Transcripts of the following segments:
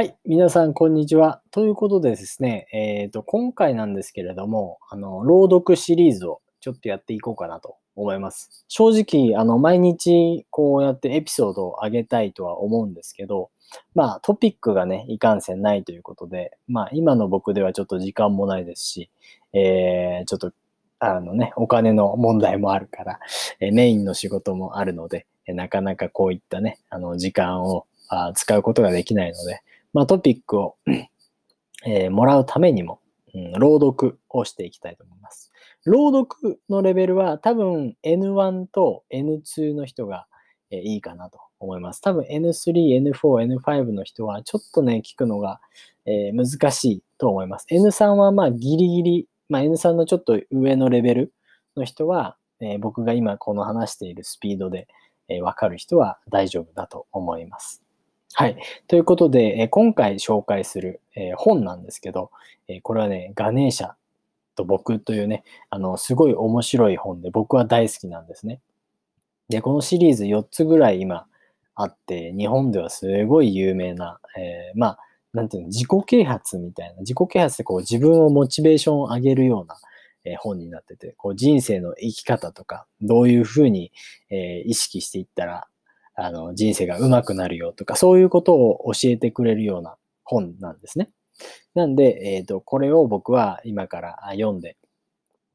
はい。皆さん、こんにちは。ということでですね、えっ、と、今回なんですけれども、あの、朗読シリーズをちょっとやっていこうかなと思います。正直、あの、毎日こうやってエピソードを上げたいとは思うんですけど、まあ、トピックがね、いかんせんないということで、まあ、今の僕ではちょっと時間もないですし、えー、ちょっと、あのね、お金の問題もあるから、えメインの仕事もあるので、なかなかこういったね、あの、時間をあ使うことができないので、まあ、トピックを、えーもらうためにも、うん、朗読をしていきたいと思います。朗読のレベルは多分 N1 と N2 の人が、えーいいかなと思います。多分 N3、N4、N5 の人はちょっとね、聞くのが、えー難しいと思います。N3 はまあギリギリ、まあ、N3 のちょっと上のレベルの人は、えー僕が今この話しているスピードで、えーわかる人は大丈夫だと思います。はい。ということで、え今回紹介する、え本なんですけど、えこれはね、ガネーシャと僕というね、あの、すごい面白い本で僕は大好きなんですね。で、このシリーズ4つぐらい今あって、日本ではすごい有名な、えーまあ、なんていうの、自己啓発みたいな、自己啓発でこう自分をモチベーションを上げるような、えー本になってて、こう人生の生き方とか、どういうふうに、えー意識していったら、あの、人生が上手くなるよとか、そういうことを教えてくれるような本なんですね。なんで、えっ、と、これを僕は今から読んで、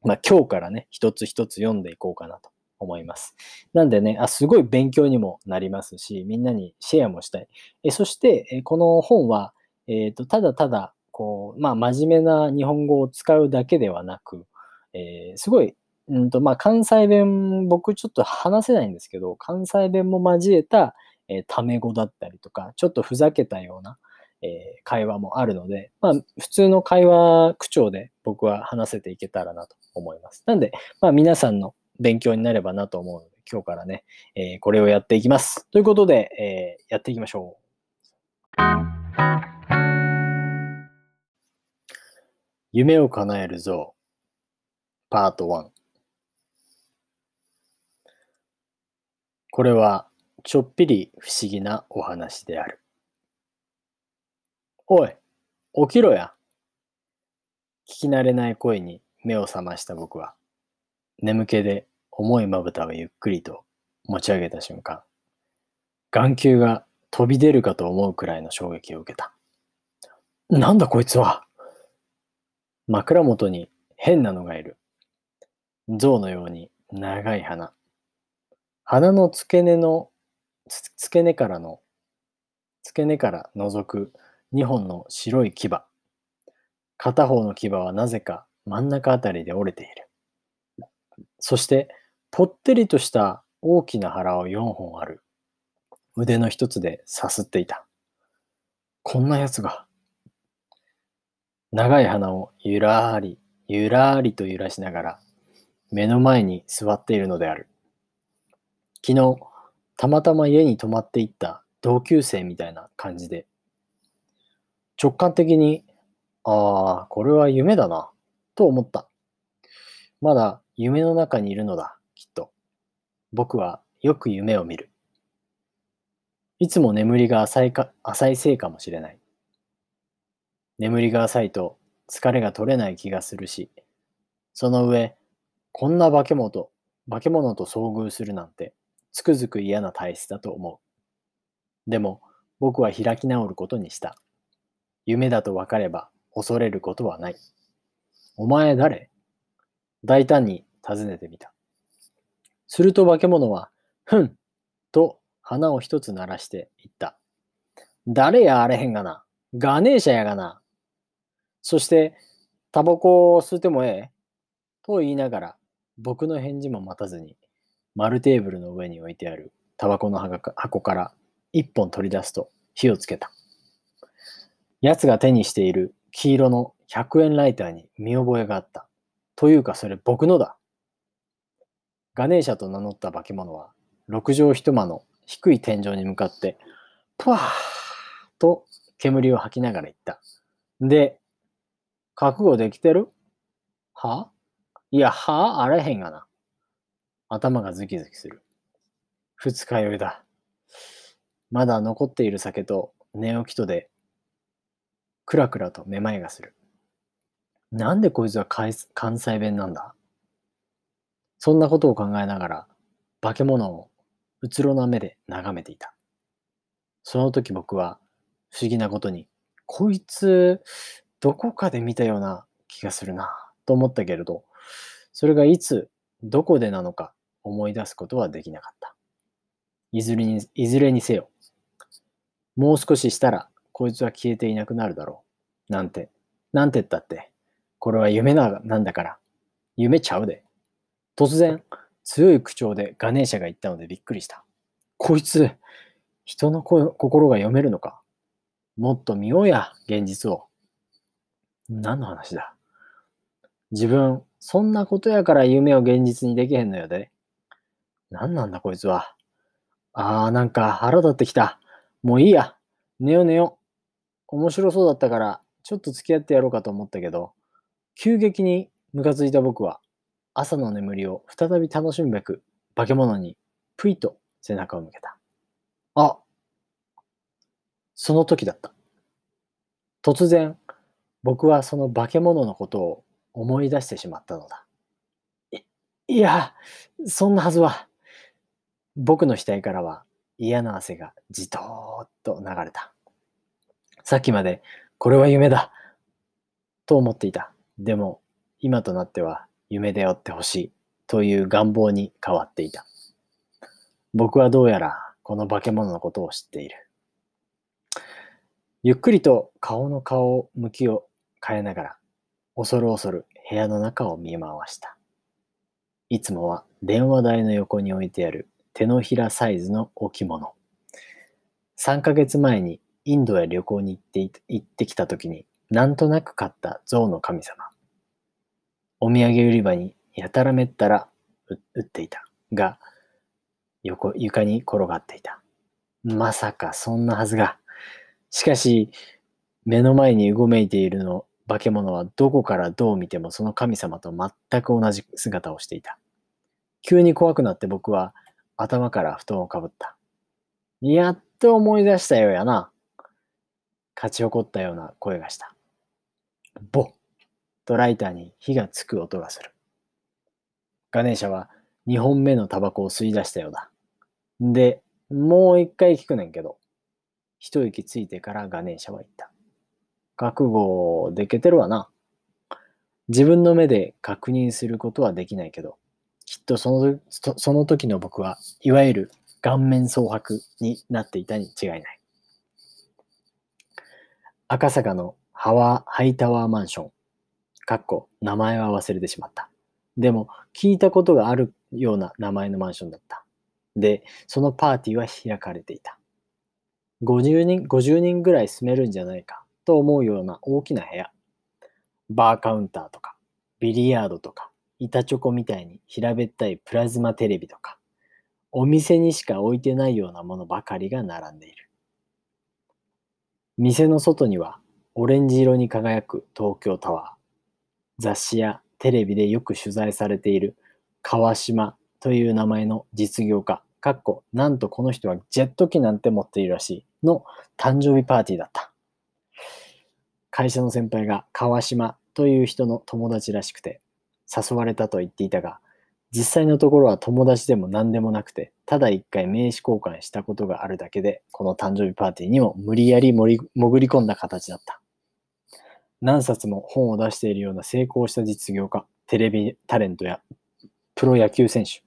まあ今日からね、一つ一つ読んでいこうかなと思います。なんでね、あすごい勉強にもなりますし、みんなにシェアもしたい。えそして、えこの本は、えっ、と、ただただ、こう、まあ真面目な日本語を使うだけではなく、えーすごいうんと、まあ、関西弁、僕ちょっと話せないんですけど、関西弁も交えた、えータメ語だったりとか、ちょっとふざけたような、えー会話もあるので、まあ、普通の会話口調で僕は話せていけたらなと思います。なんで、まあ、皆さんの勉強になればなと思うので、今日からね、えーこれをやっていきます。ということで、えーやっていきましょう。夢を叶える像、パート1。これはちょっぴり不思議なお話である。おい、起きろや。聞き慣れない声に目を覚ました僕は、眠気で重いまぶたをゆっくりと持ち上げた瞬間、眼球が飛び出るかと思うくらいの衝撃を受けた。なんだこいつは枕元に変なのがいる。象のように長い鼻。鼻の付け根の、付け根からの、付け根から覗く2本の白い牙。片方の牙はなぜか真ん中あたりで折れている。そして、ぽってりとした大きな腹を4本ある。腕の一つでさすっていた。こんなやつが。長い鼻をゆらーり、ゆらーりと揺らしながら、目の前に座っているのである。昨日、たまたま家に泊まっていった同級生みたいな感じで、直感的に、ああ、これは夢だな、と思った。まだ夢の中にいるのだ、きっと。僕はよく夢を見る。いつも眠りが浅いか、浅いせいかもしれない。眠りが浅いと疲れが取れない気がするし、その上、こんな化け物と、化け物と遭遇するなんて、つくづく嫌な体質だと思う。でも、僕は開き直ることにした。夢だと分かれば恐れることはない。お前誰？大胆に尋ねてみた。すると化け物は、ふんと鼻を一つ鳴らして言った。誰やあれへんがな？ガネーシャやがな。そして、タバコを吸ってもええ？と言いながら、僕の返事も待たずに、丸テーブルの上に置いてあるタバコの箱から一本取り出すと火をつけた。奴が手にしている黄色の100円ライターに見覚えがあった。というかそれ僕のだ。ガネーシャと名乗った化け物は、六畳一間の低い天井に向かって、ぷわーと煙を吐きながら言った。で、覚悟できてる？は？いや、は？あらへんがな。頭がズキズキする。二日酔いだ。まだ残っている酒と寝起きとでクラクラとめまいがする。なんでこいつは関西弁なんだ？そんなことを考えながら、化け物をうつろな目で眺めていた。その時僕は不思議なことに、こいつ、どこかで見たような気がするな、と思ったけれど、それがいつ、どこでなのか思い出すことはできなかった。いずれにいずれにせよ、もう少ししたら、こいつは消えていなくなるだろう。なんて、なんて言ったって、これは夢ななんだから、夢ちゃうで。突然、強い口調でガネーシャが言ったのでびっくりした。こいつ、人の心が読めるのかもっと見ようや、現実を。何の話だ自分、そんなことやから夢を現実にできへんのやで。何なんだこいつは。あーなんか腹立ってきた。もういいや。寝よ寝よ。面白そうだったから、ちょっと付き合ってやろうかと思ったけど、急激にムカついた僕は、朝の眠りを再び楽しむべく、化け物にぷいと背中を向けた。あその時だった。突然、僕はその化け物のことを思い出してしまったのだ。いいや、そんなはずは。僕の額からは嫌な汗がじとーっと流れた。さっきまでこれは夢だと思っていた。でも今となっては夢であってほしいという願望に変わっていた。僕はどうやらこの化け物のことを知っている。ゆっくりと顔の顔向きを変えながら恐る恐る部屋の中を見回した。いつもは電話台の横に置いてある手のひらサイズの置物。3ヶ月前にインドへ旅行に行って行ってきた時になんとなく買った象の神様。お土産売り場にやたらめったら売っていたが、横、床に転がっていた。まさかそんなはずが。しかし、目の前にうごめいているの化け物はどこからどう見てもその神様と全く同じ姿をしていた。急に怖くなって僕は頭から布団をかぶった。やっと思い出したようやな。勝ち誇ったような声がした。ボッとライターに火がつく音がする。ガネーシャは2本目のタバコを吸い出したようだ。で、もう一回聞くねんけど、一息ついてからガネーシャは言った。覚悟でけてるわな。自分の目で確認することはできないけど、とそのその時の僕はいわゆる顔面蒼白になっていたに違いない。赤坂のハワハイタワーマンション。かっこ名前は忘れてしまった。でも聞いたことがあるような名前のマンションだった。で、そのパーティーは開かれていた。50人、50人ぐらい住めるんじゃないかと思うような大きな部屋。バーカウンターとか、ビリヤードとか、板チョコみたいに平べったいプラズマテレビとか、お店にしか置いてないようなものばかりが並んでいる。店の外にはオレンジ色に輝く東京タワー。雑誌やテレビでよく取材されている川島という名前の実業家、かっこなんとこの人はジェット機なんて持っているらしいの誕生日パーティーだった。会社の先輩が川島という人の友達らしくて誘われたと言っていたが、実際のところは友達でも何でもなくて、ただ一回名刺交換したことがあるだけで、この誕生日パーティーにも無理やり潜り込んだ形だった。何冊も本を出しているような成功した実業家、テレビタレントやプロ野球選手、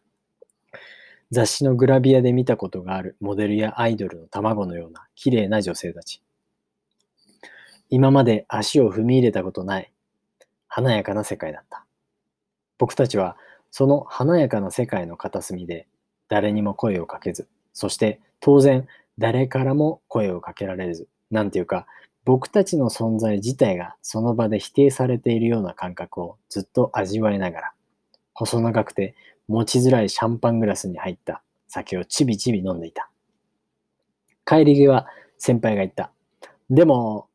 雑誌のグラビアで見たことがあるモデルやアイドルの卵のような綺麗な女性たち。今まで足を踏み入れたことない華やかな世界だった。僕たちはその華やかな世界の片隅で誰にも声をかけず、そして当然誰からも声をかけられず、なんていうか僕たちの存在自体がその場で否定されているような感覚をずっと味わいながら、細長くて持ちづらいシャンパングラスに入った酒をちびちび飲んでいた。帰り際、先輩が言った。でも、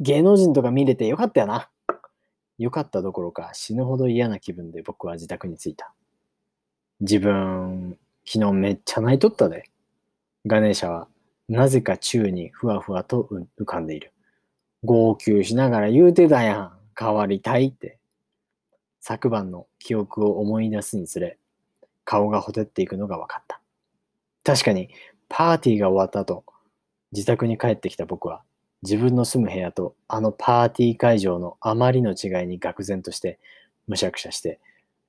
芸能人とか見れてよかったよな。よかったどころか死ぬほど嫌な気分で僕は自宅に着いた。自分、昨日めっちゃ泣いとったで。ガネーシャはなぜか宙にふわふわと浮かんでいる。号泣しながら言うてたやん。変わりたいって。昨晩の記憶を思い出すにつれ、顔がほてっていくのが分かった。確かに、パーティーが終わった後、自宅に帰ってきた僕は、自分の住む部屋とあのパーティー会場のあまりの違いに愕然として、むしゃくしゃして、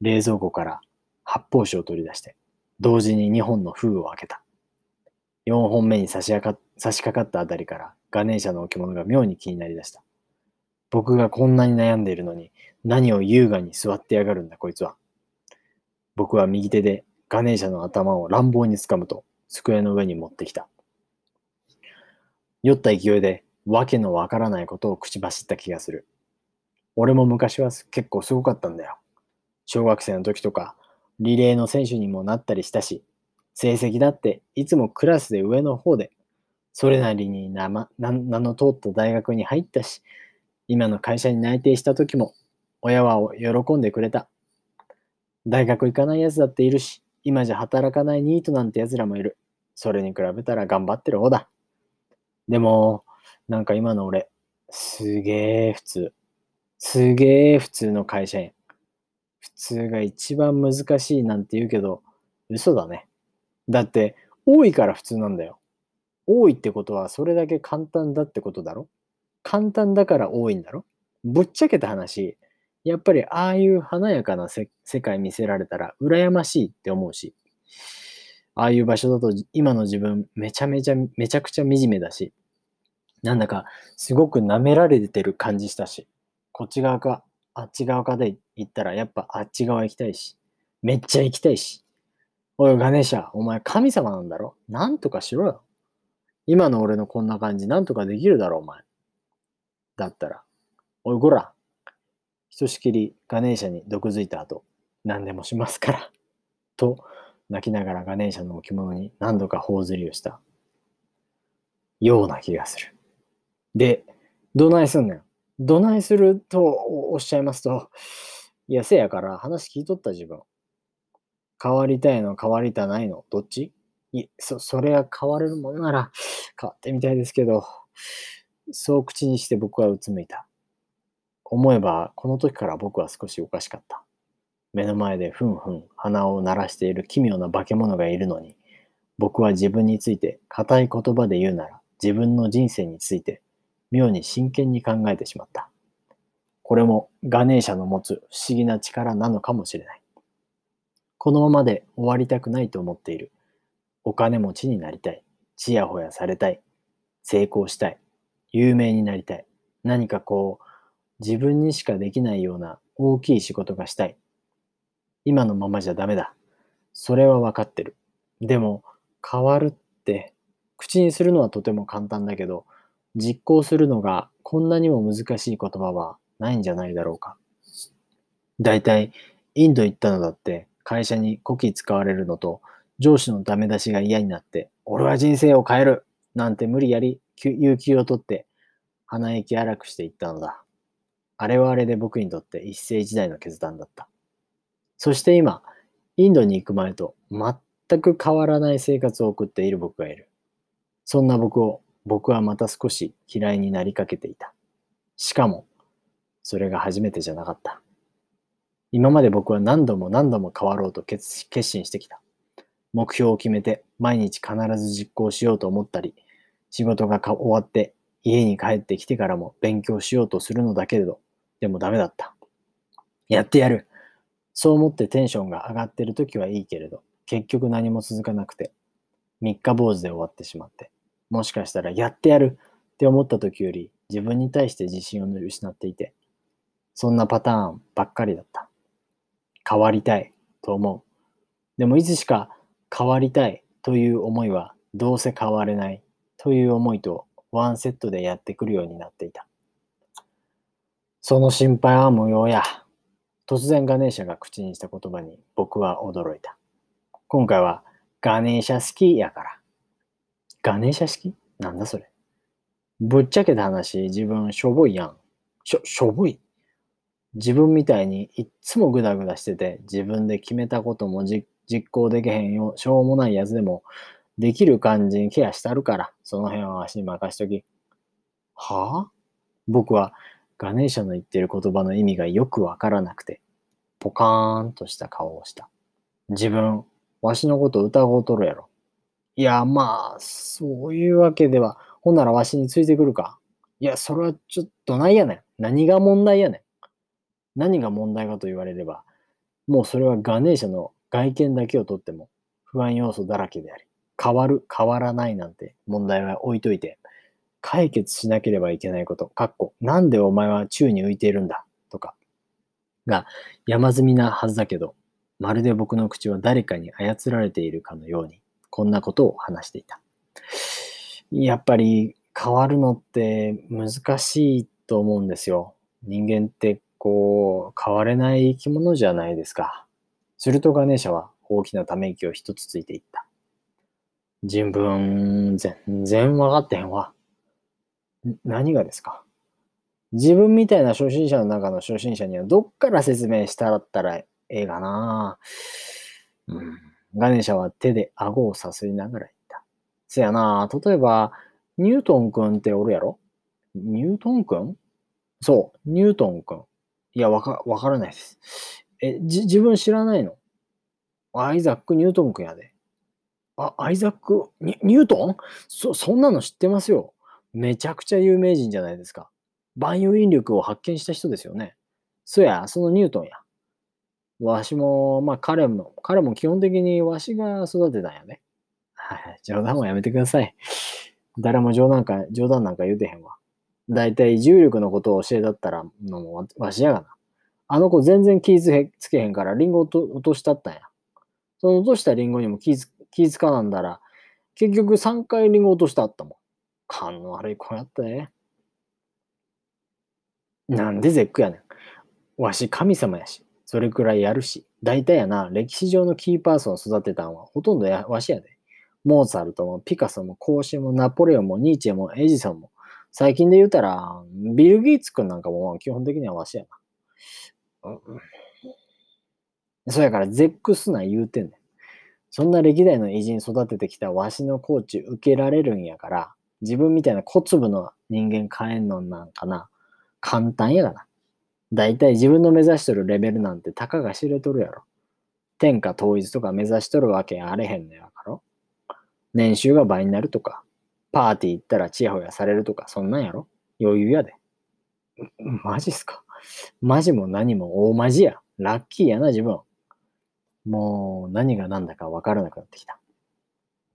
冷蔵庫から発泡酒を取り出して、同時に2本の封を開けた。4本目に差しか差し掛かったあたりからガネーシャの置物が妙に気になりだした。僕がこんなに悩んでいるのに何を優雅に座ってやがるんだこいつは。僕は右手でガネーシャの頭を乱暴につかむと机の上に持ってきた。酔った勢いでわけのわからないことを口走った気がする。俺も昔は結構すごかったんだよ。小学生の時とかリレーの選手にもなったりしたし、成績だっていつもクラスで上の方で、それなりに名名の通った大学に入ったし、今の会社に内定した時も親は喜んでくれた。大学行かないやつだっているし、今じゃ働かないニートなんてやつらもいる。それに比べたら頑張ってる方だ。でも、なんか今の俺、すげえ普通。すげえ普通の会社員。普通が一番難しいなんて言うけど、嘘だね。だって、多いから普通なんだよ。多いってことはそれだけ簡単だってことだろ簡単だから多いんだろぶっちゃけた話、やっぱりああいう華やかな世界見せられたら羨ましいって思うし、ああいう場所だと今の自分めちゃめちゃめちゃくちゃ惨めだし、なんだかすごく舐められてる感じしたし、こっち側かあっち側かで行ったらやっぱあっち側行きたいし、めっちゃ行きたいし、おい、ガネーシャ、お前神様なんだろ？なんとかしろよ。今の俺のこんな感じ、なんとかできるだろ、お前。だったら、おい、こら。ひとしきりガネーシャに毒づいた後、何でもしますから。と、泣きながらガネーシャの置物に何度か頬ずりをした。ような気がする。で、どないすんねん。どないするとおっしゃいますと、いや、せやから話聞いとった自分。変わりたいの、変わりたないの、どっち？いそ、それは変われるものなら変わってみたいですけど、そう口にして僕はうつむいた。思えば、この時から僕は少しおかしかった。目の前でふんふん鼻を鳴らしている奇妙な化け物がいるのに、僕は自分について固い言葉で言うなら自分の人生について妙に真剣に考えてしまった。これもガネーシャの持つ不思議な力なのかもしれない。このままで終わりたくないと思っている。お金持ちになりたい。ちやほやされたい。成功したい。有名になりたい。何かこう、自分にしかできないような大きい仕事がしたい。今のままじゃダメだ。それはわかってる。でも、変わるって、口にするのはとても簡単だけど、実行するのがこんなにも難しい言葉はないんじゃないだろうか。だいたいインド行ったのだって会社にこき使われるのと、上司のダメ出しが嫌になって、俺は人生を変えるなんて無理やり有給を取って、鼻息荒くしていったのだ。あれはあれで僕にとって一世一代の決断だった。そして今、インドに行く前と全く変わらない生活を送っている僕がいる。そんな僕を僕はまた少し嫌いになりかけていた。しかも、それが初めてじゃなかった。今まで僕は何度も何度も変わろうと決心してきた。目標を決めて毎日必ず実行しようと思ったり、仕事が終わって家に帰ってきてからも勉強しようとするのだけれど、でもダメだった。やってやるそう思ってテンションが上がってる時はいいけれど、結局何も続かなくて、三日坊主で終わってしまって、もしかしたらやってやるって思った時より自分に対して自信を失っていて、そんなパターンばっかりだった。変わりたいと思う。でもいつしか変わりたいという思いはどうせ変われないという思いとワンセットでやってくるようになっていた。その心配は無用や。突然ガネーシャが口にした言葉に僕は驚いた。今回はガネーシャ好きやから。ガネーシャ式？なんだそれ。ぶっちゃけた話、自分しょぼいやん。しょ、しょぼい？自分みたいにいっつもグダグダしてて、自分で決めたことも実行できへんよ、しょうもないやつでも、できる感じにケアしたるから、その辺は足に任しとき。はぁ、僕はガネーシャの言ってる言葉の意味がよくわからなくて、ポカーンとした顔をした。自分、わしのこと疑うとるやろ。いや、まあ、そういうわけでは、ほんならわしについてくるか。いや、それはちょっとないやねん。何が問題やねん。何が問題かと言われれば、もうそれはガネーシャの外見だけをとっても不安要素だらけであり、変わる、変わらないなんて問題は置いといて、解決しなければいけないこと、かっこ、なんでお前は宙に浮いているんだ、とか、が山積みなはずだけど、まるで僕の口は誰かに操られているかのように、こんなことを話していた。やっぱり変わるのって難しいと思うんですよ。人間ってこう変われない生き物じゃないですか。するとガネーシャは大きなため息を一つついていった。自分、全然わかってへんわ。何がですか？自分みたいな初心者の中の初心者にはどっから説明したらったらええかなうん。ガネーシャは手で顎をさすりながら言った。せやな例えば、ニュートン君っておるやろ？ニュートン君？そう、ニュートン君。いや、わか、わからないです。え、じ、自分知らないの？アイザック・ニュートン君やで。あ、アイザック・ニュートン？そ、そんなの知ってますよ。めちゃくちゃ有名人じゃないですか。万有引力を発見した人ですよね。そや、そのニュートンや。わしも、まあ彼も、彼も基本的にわしが育てたんやね。はい、冗談はやめてください。誰も冗談か、冗談なんか言うてへんわ。だいたい重力のことを教えだったらのもわしやがな。あの子全然気つけへんからリンゴを落としたったんや。その落としたリンゴにも気気づかなんだら、結局3回リンゴ落としたったもん。勘の悪い子やったね。なんで絶句やねん。わし神様やし、それくらいやるし。大体やな、歴史上のキーパーソンを育てたんはほとんどやわしやで。モーツァルトもピカソもコーシーもナポレオンもニーチェもエジソンも。最近で言うたら、ビル・ギーツくんなんかも基本的にはわしやな。そやから絶句すな言うてんねん。そんな歴代の偉人育ててきたわしのコーチ受けられるんやから、自分みたいな小粒の人間変えんのなんかな。簡単やがな。だいたい自分の目指しとるレベルなんてたかが知れとるやろ。天下統一とか目指しとるわけあれへんのやから。年収が倍になるとか、パーティー行ったらチヤホヤされるとか、そんなんやろ余裕やで。マジっすかマジも何も大マジや。ラッキーやな、自分。もう何が何だかわからなくなってきた。っ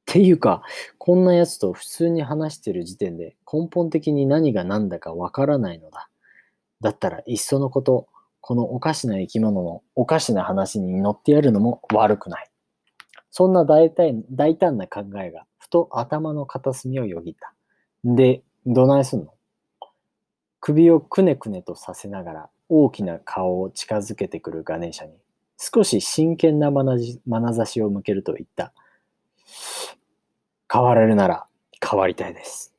ていうか、こんなやつと普通に話してる時点で根本的に何が何だかわからないのだ。だったらいっそのこと、このおかしな生き物のおかしな話に乗ってやるのも悪くない。そんな大胆大胆な考えがふと頭の片隅をよぎった。で、どないすんの？首をくねくねとさせながら大きな顔を近づけてくるガネーシャに少し真剣な眼差しを向けると言った。変われるなら変わりたいです。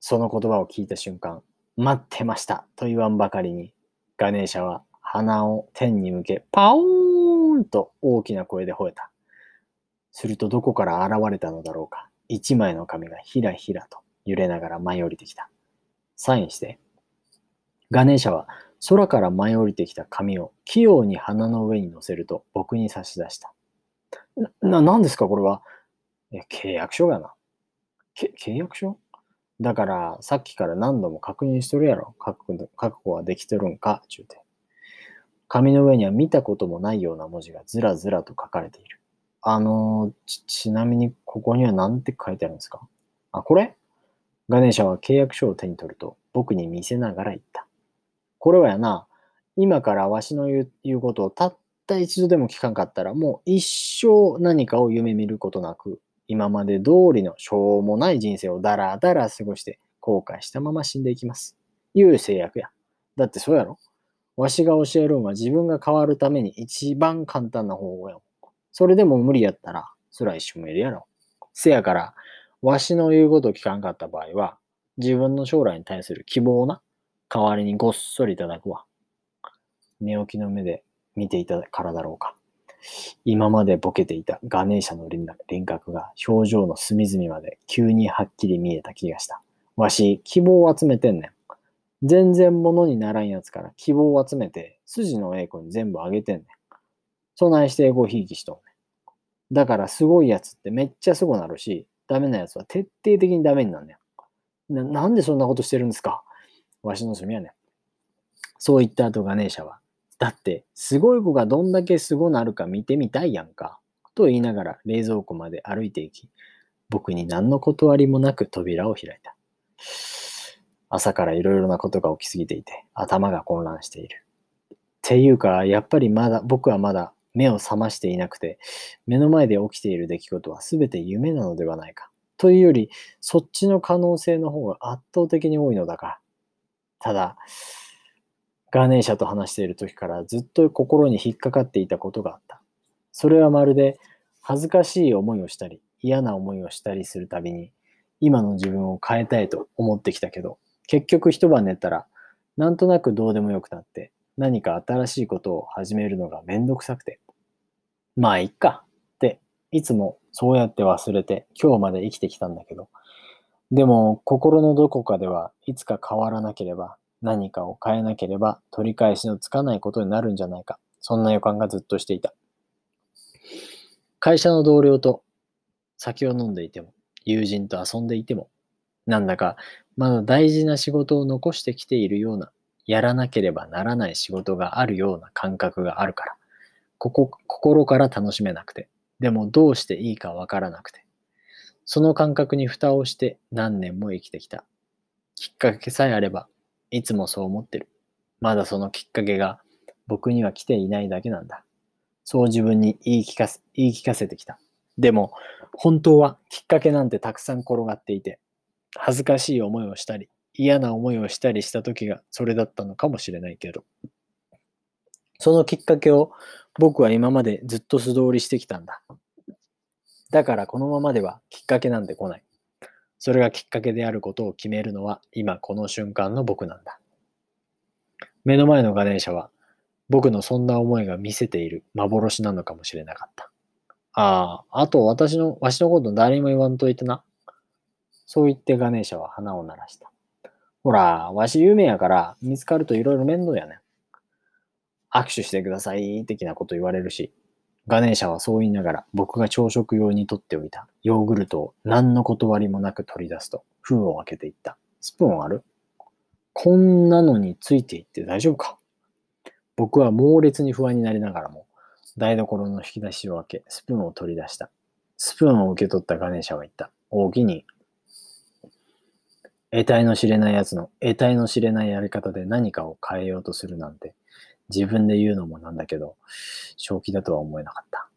その言葉を聞いた瞬間、待ってましたと言わんばかりに、ガネーシャは鼻を天に向け、パオーンと大きな声で吠えた。するとどこから現れたのだろうか。一枚の紙がひらひらと揺れながら舞い降りてきた。サインして。ガネーシャは空から舞い降りてきた紙を器用に鼻の上に乗せると僕に差し出した。な、何ですかこれは。え、契約書がな。け、契約書？だから、さっきから何度も確認しとるやろ。覚悟はできてるんか、ちゅうて。紙の上には見たこともないような文字がずらずらと書かれている。あのち、ちなみにここには何て書いてあるんですか？あ、これ？ガネーシャは契約書を手に取ると僕に見せながら言った。これはやな、今からわしの言う言うことをたった一度でも聞かんかったらもう一生何かを夢見ることなく今まで通りのしょうもない人生をだらだら過ごして後悔したまま死んでいきます。いう制約や。だってそうやろ？わしが教えるんは自分が変わるために一番簡単な方法やもん。それでも無理やったら、そら一緒もいるやろ。せやから、わしの言うこと聞かんかった場合は、自分の将来に対する希望な、代わりにごっそりいただくわ。寝起きの目で見ていたからだろうか。今までボケていたガネーシャの輪郭が表情の隅々まで急にはっきり見えた気がした。わし、希望を集めてんねん。全然物にならんやつから希望を集めて、筋のええ子に全部あげてんねん。そないしてエゴひいきしとんねん。だからすごいやつってめっちゃすごなるし、ダメなやつは徹底的にダメになんねん。ななんでそんなことしてるんですか？わしの罪やねん。そう言った後ガネーシャは、だって、すごい子がどんだけすごなるか見てみたいやんか。と言いながら冷蔵庫まで歩いていき、僕に何の断りもなく扉を開いた。朝からいろいろなことが起きすぎていて、頭が混乱している。っていうか、やっぱりまだ、僕はまだ目を覚ましていなくて、目の前で起きている出来事は全て夢なのではないか。というより、そっちの可能性の方が圧倒的に多いのだから。ただ、ガーネーシャと話している時からずっと心に引っかかっていたことがあった。それはまるで恥ずかしい思いをしたり、嫌な思いをしたりするたびに、今の自分を変えたいと思ってきたけど、結局一晩寝たら、なんとなくどうでもよくなって、何か新しいことを始めるのがめんどくさくて、まあいっかって、いつもそうやって忘れて今日まで生きてきたんだけど、でも心のどこかではいつか変わらなければ、何かを変えなければ取り返しのつかないことになるんじゃないか。そんな予感がずっとしていた。会社の同僚と酒を飲んでいても、友人と遊んでいても、なんだかまだ大事な仕事を残してきているような、やらなければならない仕事があるような感覚があるから、ここ、心から楽しめなくて、でもどうしていいかわからなくて、その感覚に蓋をして何年も生きてきた。きっかけさえあれば、いつもそう思ってる。まだそのきっかけが僕には来ていないだけなんだ。そう自分に言い聞かせ、言い聞かせてきた。でも、本当はきっかけなんてたくさん転がっていて、恥ずかしい思いをしたり、嫌な思いをしたりした時がそれだったのかもしれないけど、そのきっかけを僕は今までずっと素通りしてきたんだ。だからこのままではきっかけなんて来ない。それがきっかけであることを決めるのは今この瞬間の僕なんだ。目の前のガネーシャは僕のそんな思いが見せている幻なのかもしれなかった。ああ、あと私の、わしのこと誰にも言わんといてな。そう言ってガネーシャは花を鳴らした。ほら、わし有名やから見つかるといろいろ面倒やねん。握手してください的なこと言われるし、ガネーシャはそう言いながら僕が朝食用に取っておいたヨーグルトを何の断りもなく取り出すと封を開けていった。スプーンある？こんなのについていって大丈夫か？僕は猛烈に不安になりながらも台所の引き出しを開けスプーンを取り出した。スプーンを受け取ったガネーシャは言った。大きに得体の知れない奴の得体の知れないやり方で何かを変えようとするなんて自分で言うのもなんだけど、正気だとは思えなかった。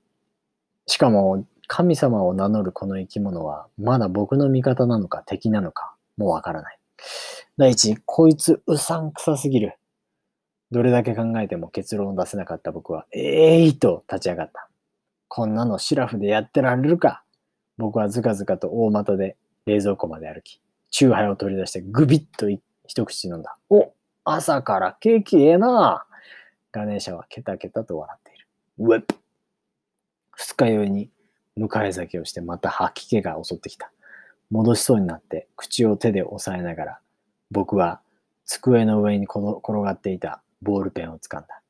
しかも、神様を名乗るこの生き物は、まだ僕の味方なのか敵なのか、もうわからない。第一、こいつうさんくさすぎる。どれだけ考えても結論を出せなかった僕は、ええー、と立ち上がった。こんなのシラフでやってられるか。僕はずかずかと大股で冷蔵庫まで歩き、チューハイを取り出してグビッと一口飲んだ。お朝からケーキええなガネーシャはケタケタと笑っている。うえ二日酔いに迎え酒をしてまた吐き気が襲ってきた。戻しそうになって口を手で押さえながら僕は机の上に転がっていたボールペンを掴んだ。